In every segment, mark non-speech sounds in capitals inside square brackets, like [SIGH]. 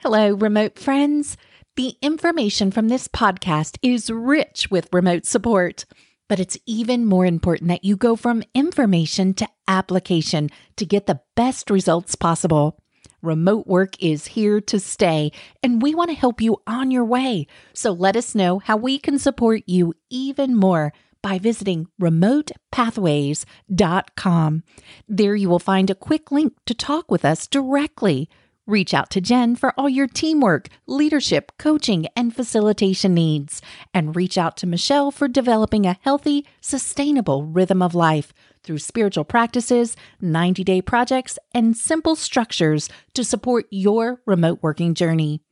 Hello, remote friends. The information from this podcast is rich with remote support, but it's even more important that you go from information to application to get the best results possible. Remote work is here to stay, and we want to help you on your way. So let us know how we can support you even more by visiting remotepathways.com. There you will find a quick link to talk with us directly. Reach out to Jen for all your teamwork, leadership, coaching, and facilitation needs. And reach out to Michelle for developing a healthy, sustainable rhythm of life through spiritual practices, 90 day projects, and simple structures to support your remote working journey.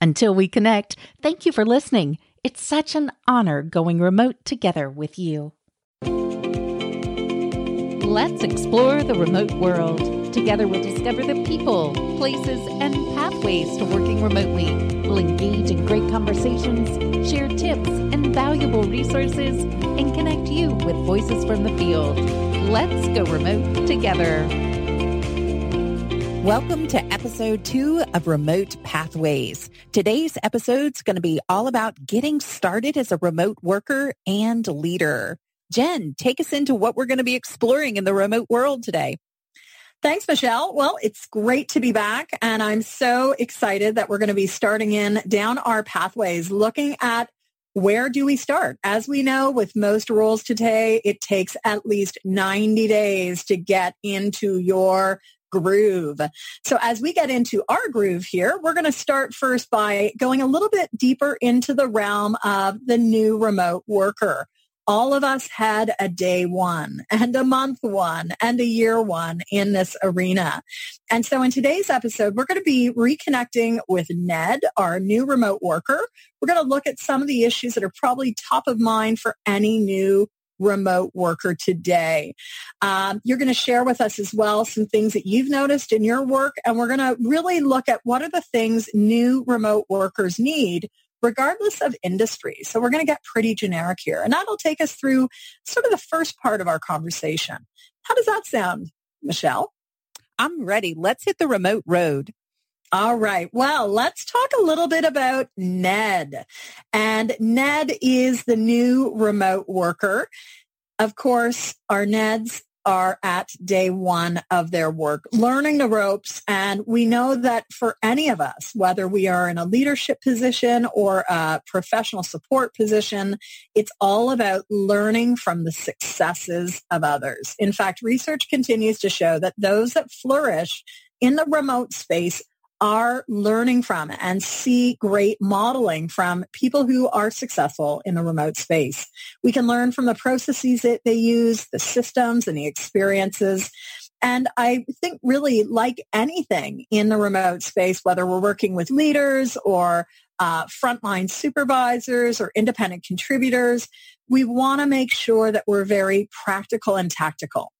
Until we connect, thank you for listening. It's such an honor going remote together with you. Let's explore the remote world. Together, we'll discover the people, places, and pathways to working remotely. We'll engage in great conversations, share tips and valuable resources, and connect you with voices from the field. Let's go remote together. Welcome to episode two of Remote Pathways. Today's episode is going to be all about getting started as a remote worker and leader. Jen, take us into what we're going to be exploring in the remote world today. Thanks, Michelle. Well, it's great to be back. And I'm so excited that we're going to be starting in down our pathways, looking at where do we start? As we know, with most roles today, it takes at least 90 days to get into your groove. So as we get into our groove here, we're going to start first by going a little bit deeper into the realm of the new remote worker all of us had a day one and a month one and a year one in this arena. And so in today's episode, we're going to be reconnecting with Ned, our new remote worker. We're going to look at some of the issues that are probably top of mind for any new remote worker today. Um, you're going to share with us as well some things that you've noticed in your work, and we're going to really look at what are the things new remote workers need regardless of industry. So we're going to get pretty generic here. And that'll take us through sort of the first part of our conversation. How does that sound, Michelle? I'm ready. Let's hit the remote road. All right. Well, let's talk a little bit about Ned. And Ned is the new remote worker. Of course, our Neds are at day one of their work, learning the ropes. And we know that for any of us, whether we are in a leadership position or a professional support position, it's all about learning from the successes of others. In fact, research continues to show that those that flourish in the remote space are learning from and see great modeling from people who are successful in the remote space. We can learn from the processes that they use, the systems and the experiences. And I think really like anything in the remote space, whether we're working with leaders or uh, frontline supervisors or independent contributors, we want to make sure that we're very practical and tactical.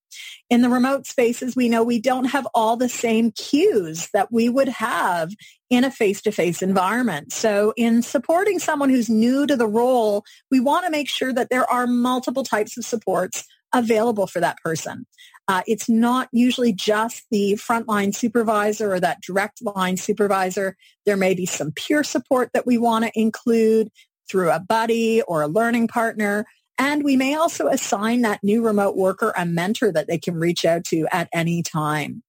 In the remote spaces, we know we don't have all the same cues that we would have in a face-to-face environment. So in supporting someone who's new to the role, we want to make sure that there are multiple types of supports available for that person. Uh, it's not usually just the frontline supervisor or that direct line supervisor. There may be some peer support that we want to include through a buddy or a learning partner. And we may also assign that new remote worker a mentor that they can reach out to at any time.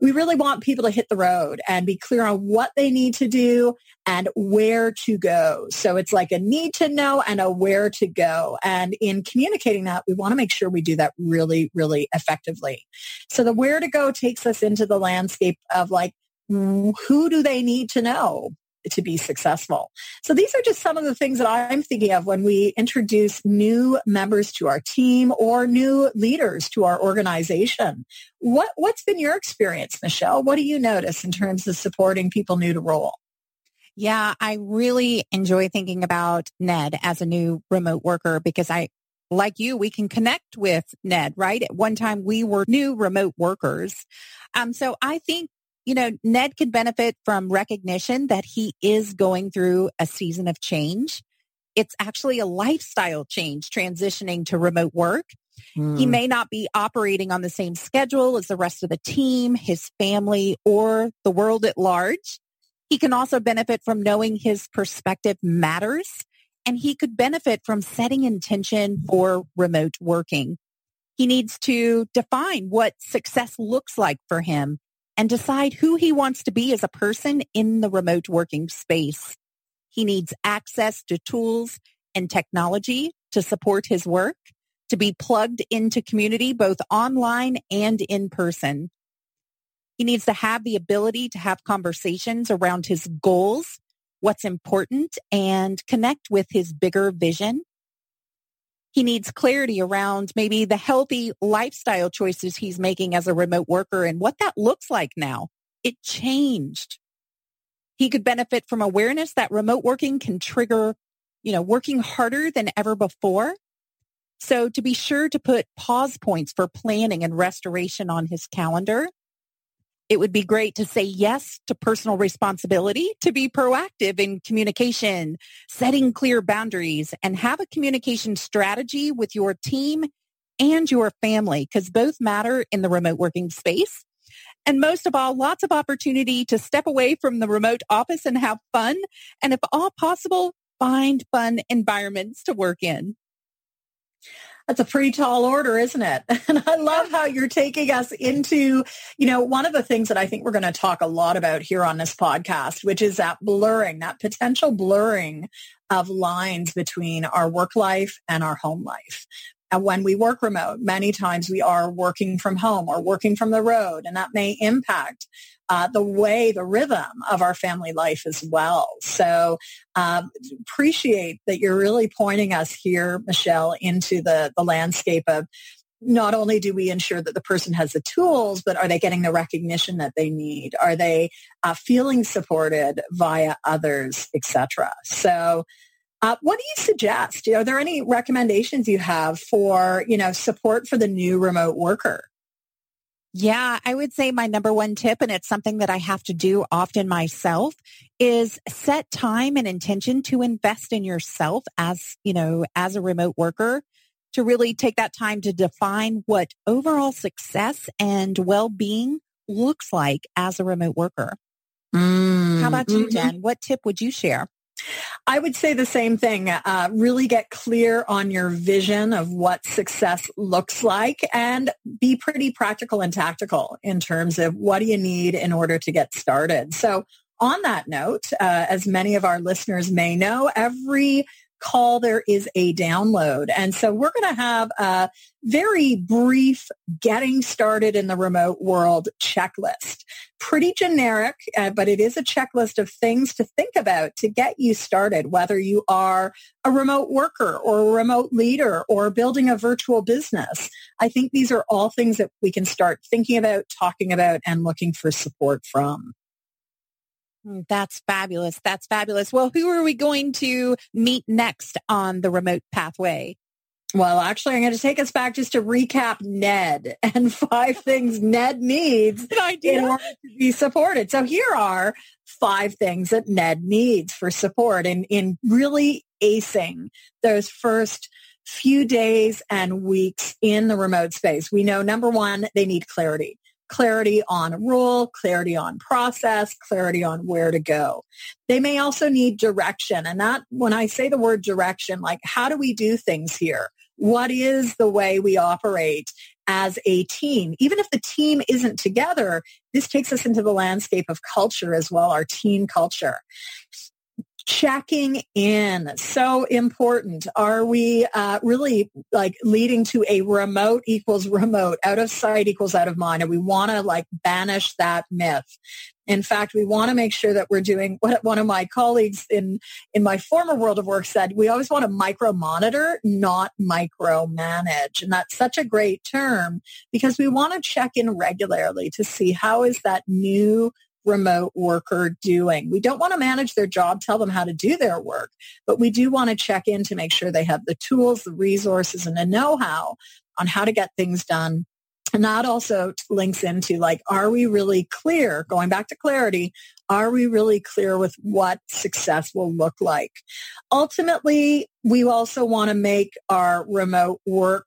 We really want people to hit the road and be clear on what they need to do and where to go. So it's like a need to know and a where to go. And in communicating that, we want to make sure we do that really, really effectively. So the where to go takes us into the landscape of like, who do they need to know? To be successful. So these are just some of the things that I'm thinking of when we introduce new members to our team or new leaders to our organization. What, what's been your experience, Michelle? What do you notice in terms of supporting people new to role? Yeah, I really enjoy thinking about Ned as a new remote worker because I, like you, we can connect with Ned, right? At one time we were new remote workers. Um, so I think you know, Ned could benefit from recognition that he is going through a season of change. It's actually a lifestyle change transitioning to remote work. Mm. He hmm. may not be operating on the same schedule as the rest of the team, his family, or the world at large. He can also benefit from knowing his perspective matters and he could benefit from setting intention for remote working. He needs to define what success looks like for him and decide who he wants to be as a person in the remote working space. He needs access to tools and technology to support his work, to be plugged into community both online and in person. He needs to have the ability to have conversations around his goals, what's important, and connect with his bigger vision. He needs clarity around maybe the healthy lifestyle choices he's making as a remote worker and what that looks like now. It changed. He could benefit from awareness that remote working can trigger, you know, working harder than ever before. So to be sure to put pause points for planning and restoration on his calendar. It would be great to say yes to personal responsibility, to be proactive in communication, setting clear boundaries, and have a communication strategy with your team and your family, because both matter in the remote working space. And most of all, lots of opportunity to step away from the remote office and have fun. And if all possible, find fun environments to work in that's a pretty tall order, isn't it? [LAUGHS] And I love how you're taking us into, you know, one of the things that I think we're going to talk a lot about here on this podcast, which is that blurring, that potential blurring of lines between our work life and our home life. And when we work remote, many times we are working from home or working from the road, and that may impact uh, the way, the rhythm of our family life as well. So um, appreciate that you're really pointing us here, Michelle, into the, the landscape of not only do we ensure that the person has the tools, but are they getting the recognition that they need? Are they uh, feeling supported via others, etc.? So uh, what do you suggest? Are there any recommendations you have for, you know, support for the new remote worker? Yeah, I would say my number one tip, and it's something that I have to do often myself, is set time and intention to invest in yourself as, you know, as a remote worker to really take that time to define what overall success and well-being looks like as a remote worker. Mm, How about you, mm-hmm. Jen? What tip would you share? I would say the same thing. Uh, really get clear on your vision of what success looks like and be pretty practical and tactical in terms of what do you need in order to get started. So on that note, uh, as many of our listeners may know, every call there is a download. And so we're going to have a very brief getting started in the remote world checklist. Pretty generic, uh, but it is a checklist of things to think about to get you started, whether you are a remote worker or a remote leader or building a virtual business. I think these are all things that we can start thinking about, talking about, and looking for support from. Mm, that's fabulous. That's fabulous. Well, who are we going to meet next on the remote pathway? Well, actually, I'm going to take us back just to recap Ned [LAUGHS] and five things Ned needs in order to be supported. So here are five things that Ned needs for support and in really acing those first few days and weeks in the remote space. We know number one, they need clarity clarity on a rule, clarity on process, clarity on where to go. They may also need direction. And that, when I say the word direction, like how do we do things here? What is the way we operate as a team? Even if the team isn't together, this takes us into the landscape of culture as well, our team culture checking in. So important. Are we uh, really like leading to a remote equals remote out of sight equals out of mind and we want to like banish that myth? In fact we want to make sure that we're doing what one of my colleagues in in my former world of work said we always want to micro monitor not micro manage and that's such a great term because we want to check in regularly to see how is that new remote worker doing. We don't want to manage their job, tell them how to do their work, but we do want to check in to make sure they have the tools, the resources, and the know-how on how to get things done. And that also links into like, are we really clear? Going back to clarity, are we really clear with what success will look like? Ultimately, we also want to make our remote work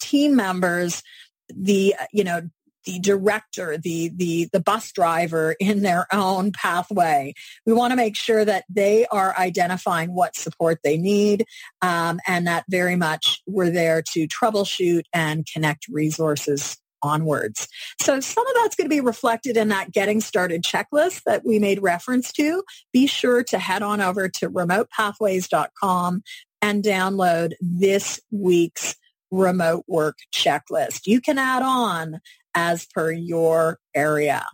team members the, you know, the director, the, the, the bus driver [LAUGHS] in their own pathway. We want to make sure that they are identifying what support they need um, and that very much we're there to troubleshoot and connect resources onwards. So some of that's going to be reflected in that getting started checklist that we made reference to. Be sure to head on over to remotepathways.com and download this week's remote work checklist. You can add on as per your area.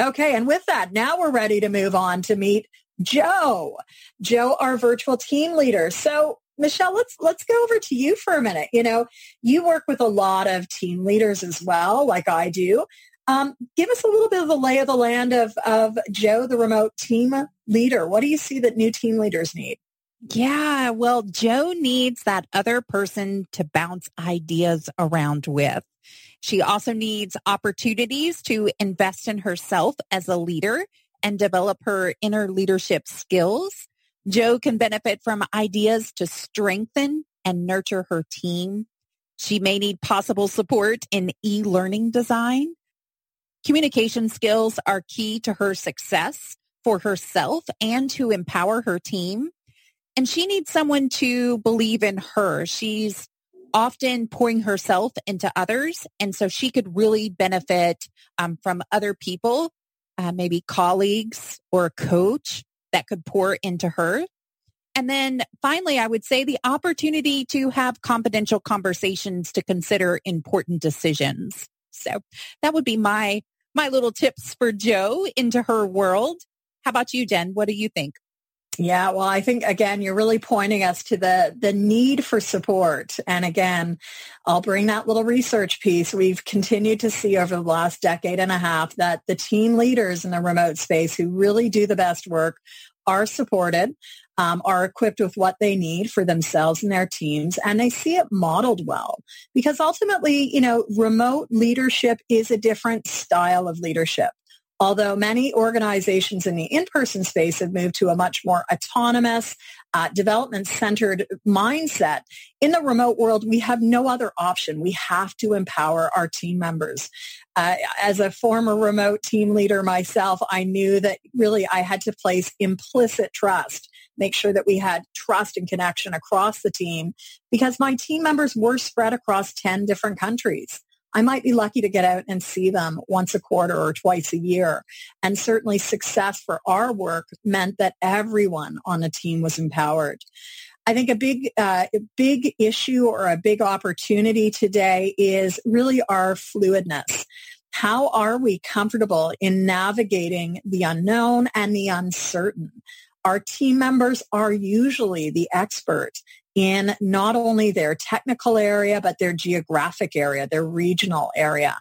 Okay, and with that, now we're ready to move on to meet Jo. Jo, our virtual team leader. So Michelle, let's let's go over to you for a minute. You know, you work with a lot of team leaders as well, like I do. Um, give us a little bit of the lay of the land of of Jo, the remote team leader. What do you see that new team leaders need? Yeah, well, Jo needs that other person to bounce ideas around with. She also needs opportunities to invest in herself as a leader and develop her inner leadership skills. Jo can benefit from ideas to strengthen and nurture her team. She may need possible support in e-learning design. Communication skills are key to her success for herself and to empower her team. And she needs someone to believe in her. She's often pouring herself into others. And so she could really benefit um, from other people, uh, maybe colleagues or a coach that could pour into her. And then finally, I would say the opportunity to have confidential conversations to consider important decisions. So that would be my, my little tips for Jo into her world. How about you, Jen? What do you think? Yeah, well, I think again, you're really pointing us to the the need for support. And again, I'll bring that little research piece. We've continued to see over the last decade and a half that the team leaders in the remote space who really do the best work are supported, um, are equipped with what they need for themselves and their teams, and they see it modeled well. Because ultimately, you know, remote leadership is a different style of leadership. Although many organizations in the in-person space have moved to a much more autonomous, uh, development-centered mindset, in the remote world, we have no other option. We have to empower our team members. Uh, as a former remote team leader myself, I knew that really I had to place implicit trust make sure that we had trust and connection across the team because my team members were spread across 10 different countries. I might be lucky to get out and see them once a quarter or twice a year. And certainly success for our work meant that everyone on the team was empowered. I think a big, uh, big issue or a big opportunity today is really our fluidness. How are we comfortable in navigating the unknown and the uncertain? Our team members are usually the expert in not only their technical area, but their geographic area, their regional area.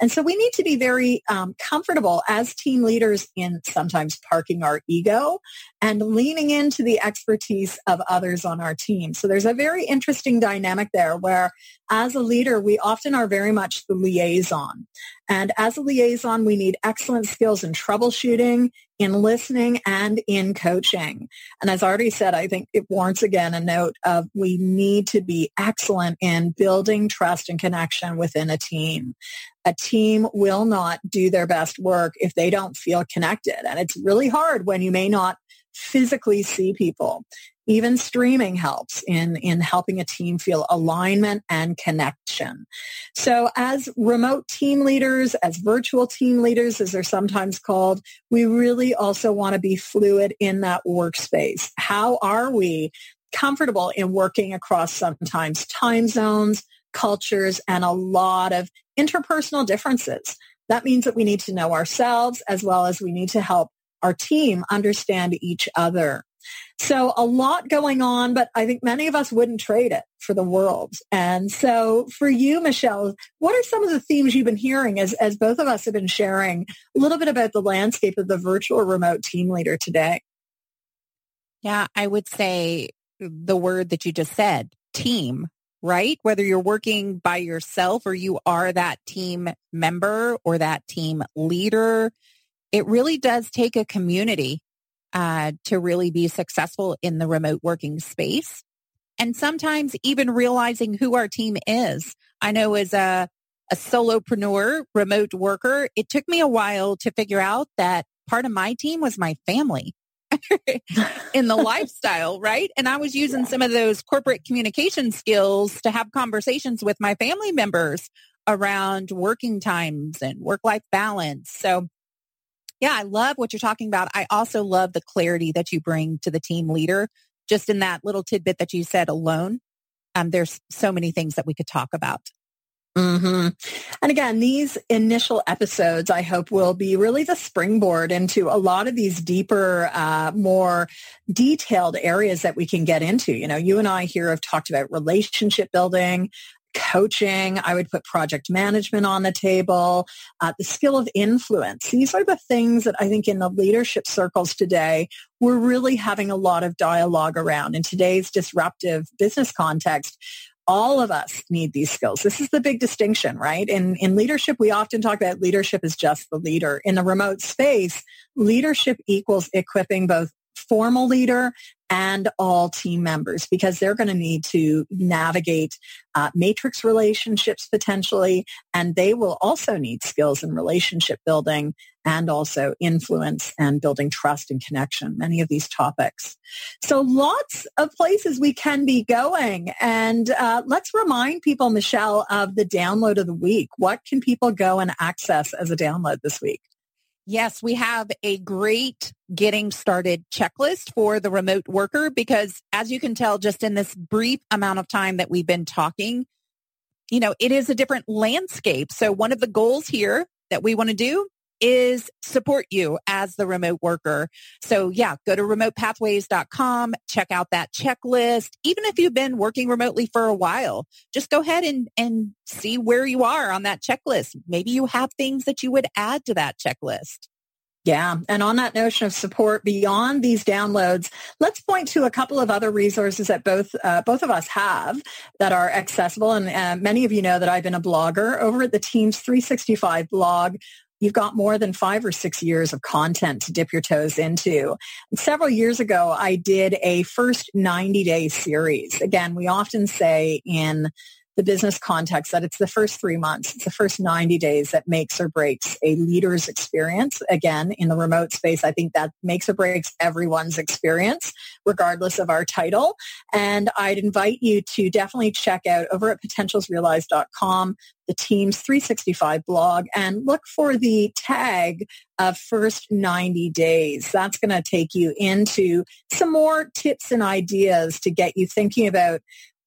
And so we need to be very um, comfortable as team leaders in sometimes parking our ego and leaning into the expertise of others on our team. So there's a very interesting dynamic there where as a leader, we often are very much the liaison. And as a liaison, we need excellent skills in troubleshooting, in listening, and in coaching. And as already said, I think it warrants again a note of we need to be excellent in building trust and connection within a team. A team will not do their best work if they don't feel connected. And it's really hard when you may not physically see people. Even streaming helps in, in helping a team feel alignment and connection. So as remote team leaders, as virtual team leaders, as they're sometimes called, we really also want to be fluid in that workspace. How are we comfortable in working across sometimes time zones, cultures, and a lot of interpersonal differences? That means that we need to know ourselves as well as we need to help our team understand each other. So a lot going on, but I think many of us wouldn't trade it for the world. And so for you, Michelle, what are some of the themes you've been hearing as, as both of us have been sharing a little bit about the landscape of the virtual remote team leader today? Yeah, I would say the word that you just said, team, right? Whether you're working by yourself or you are that team member or that team leader, it really does take a community uh, to really be successful in the remote working space. And sometimes even realizing who our team is. I know as a, a solopreneur, remote worker, it took me a while to figure out that part of my team was my family. [LAUGHS] in the [LAUGHS] lifestyle, right? And I was using some of those corporate communication skills to have conversations with my family members around working times and work-life balance. So yeah, I love what you're talking about. I also love the clarity that you bring to the team leader just in that little tidbit that you said alone. Um, there's so many things that we could talk about. Mm-hmm. And again, these initial episodes, I hope, will be really the springboard into a lot of these deeper, uh, more detailed areas that we can get into. You know, you and I here have talked about relationship building, coaching. I would put project management on the table, uh, the skill of influence. These are the things that I think in the leadership circles today, we're really having a lot of dialogue around. In today's disruptive business context, all of us need these skills. This is the big distinction, right? In, in leadership, we often talk about leadership is just the leader. In the remote space, leadership equals equipping both formal leader and all team members because they're going to need to navigate uh, matrix relationships potentially and they will also need skills in relationship building and also influence and building trust and connection many of these topics. So lots of places we can be going and uh, let's remind people michelle of the download of the week. What can people go and access as a download this week Yes, we have a great getting started checklist for the remote worker because as you can tell just in this brief amount of time that we've been talking, you know, it is a different landscape. So one of the goals here that we want to do is support you as the remote worker. So yeah, go to remotepathways.com, check out that checklist. Even if you've been working remotely for a while, just go ahead and, and see where you are on that checklist. Maybe you have things that you would add to that checklist. Yeah. And on that notion of support beyond these downloads, let's point to a couple of other resources that both, uh, both of us have that are accessible. And uh, many of you know that I've been a blogger over at the Teams 365 blog you've got more than five or six years of content to dip your toes into. Several years ago, I did a first 90 day series. Again, we often say in the business context that it's the first three months, it's the first 90 days that makes or breaks a leader's experience. Again, in the remote space, I think that makes or breaks everyone's experience, regardless of our title. And I'd invite you to definitely check out over at potentialsrealized.com the Teams 365 blog and look for the tag of first 90 days. That's going to take you into some more tips and ideas to get you thinking about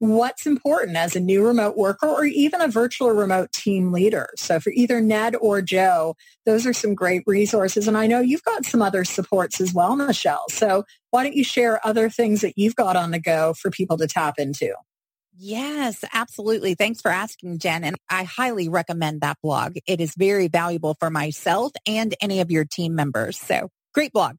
what's important as a new remote worker or even a virtual remote team leader. So for either Ned or Jo, those are some great resources. And I know you've got some other supports as well, Michelle. So why don't you share other things that you've got on the go for people to tap into? Yes, absolutely. Thanks for asking, Jen. And I highly recommend that blog. It is very valuable for myself and any of your team members. So Great blog.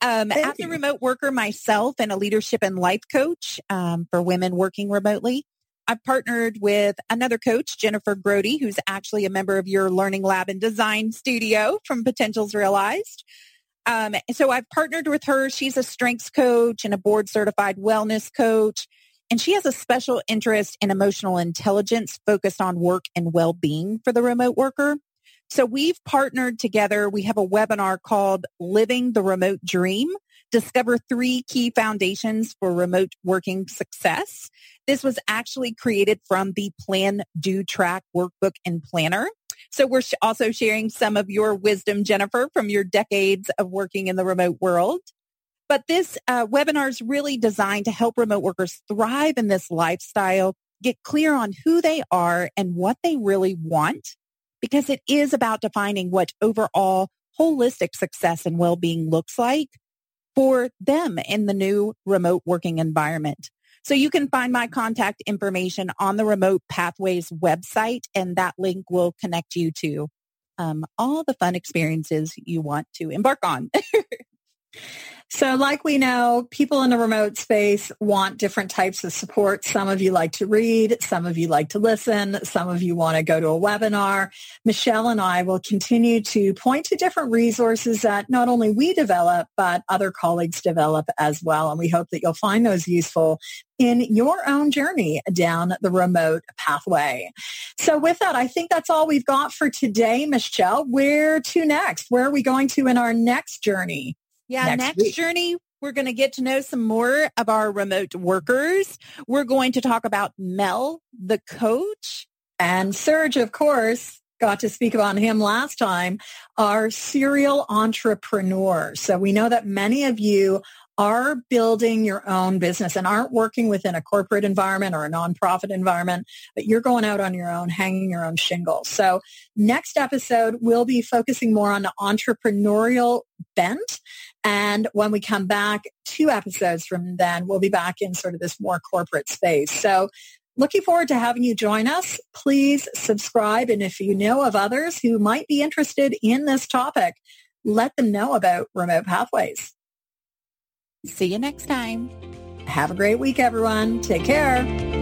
Um, as you. a remote worker myself and a leadership and life coach um, for women working remotely, I've partnered with another coach, Jennifer Grody, who's actually a member of your Learning Lab and Design Studio from Potentials Realized. Um, so I've partnered with her. She's a strengths coach and a board certified wellness coach. And she has a special interest in emotional intelligence focused on work and well-being for the remote worker. So we've partnered together. We have a webinar called Living the Remote Dream. Discover three key foundations for remote working success. This was actually created from the Plan, Do, Track workbook and planner. So we're also sharing some of your wisdom, Jennifer, from your decades of working in the remote world. But this uh, webinar is really designed to help remote workers thrive in this lifestyle, get clear on who they are and what they really want, because it is about defining what overall holistic success and well-being looks like for them in the new remote working environment. So you can find my contact information on the Remote Pathways website, and that link will connect you to um, all the fun experiences you want to embark on. [LAUGHS] So like we know, people in the remote space want different types of support. Some of you like to read. Some of you like to listen. Some of you want to go to a webinar. Michelle and I will continue to point to different resources that not only we develop, but other colleagues develop as well. And we hope that you'll find those useful in your own journey down the remote pathway. So with that, I think that's all we've got for today, Michelle. Where to next? Where are we going to in our next journey? Yeah, next, next journey, we're going to get to know some more of our remote workers. We're going to talk about Mel, the coach. And Serge, of course, got to speak about him last time, our serial entrepreneur. So we know that many of you are building your own business and aren't working within a corporate environment or a nonprofit environment, but you're going out on your own, hanging your own shingle. So next episode, we'll be focusing more on the entrepreneurial bent. And when we come back two episodes from then, we'll be back in sort of this more corporate space. So looking forward to having you join us. Please subscribe. And if you know of others who might be interested in this topic, let them know about remote pathways. See you next time. Have a great week, everyone. Take care.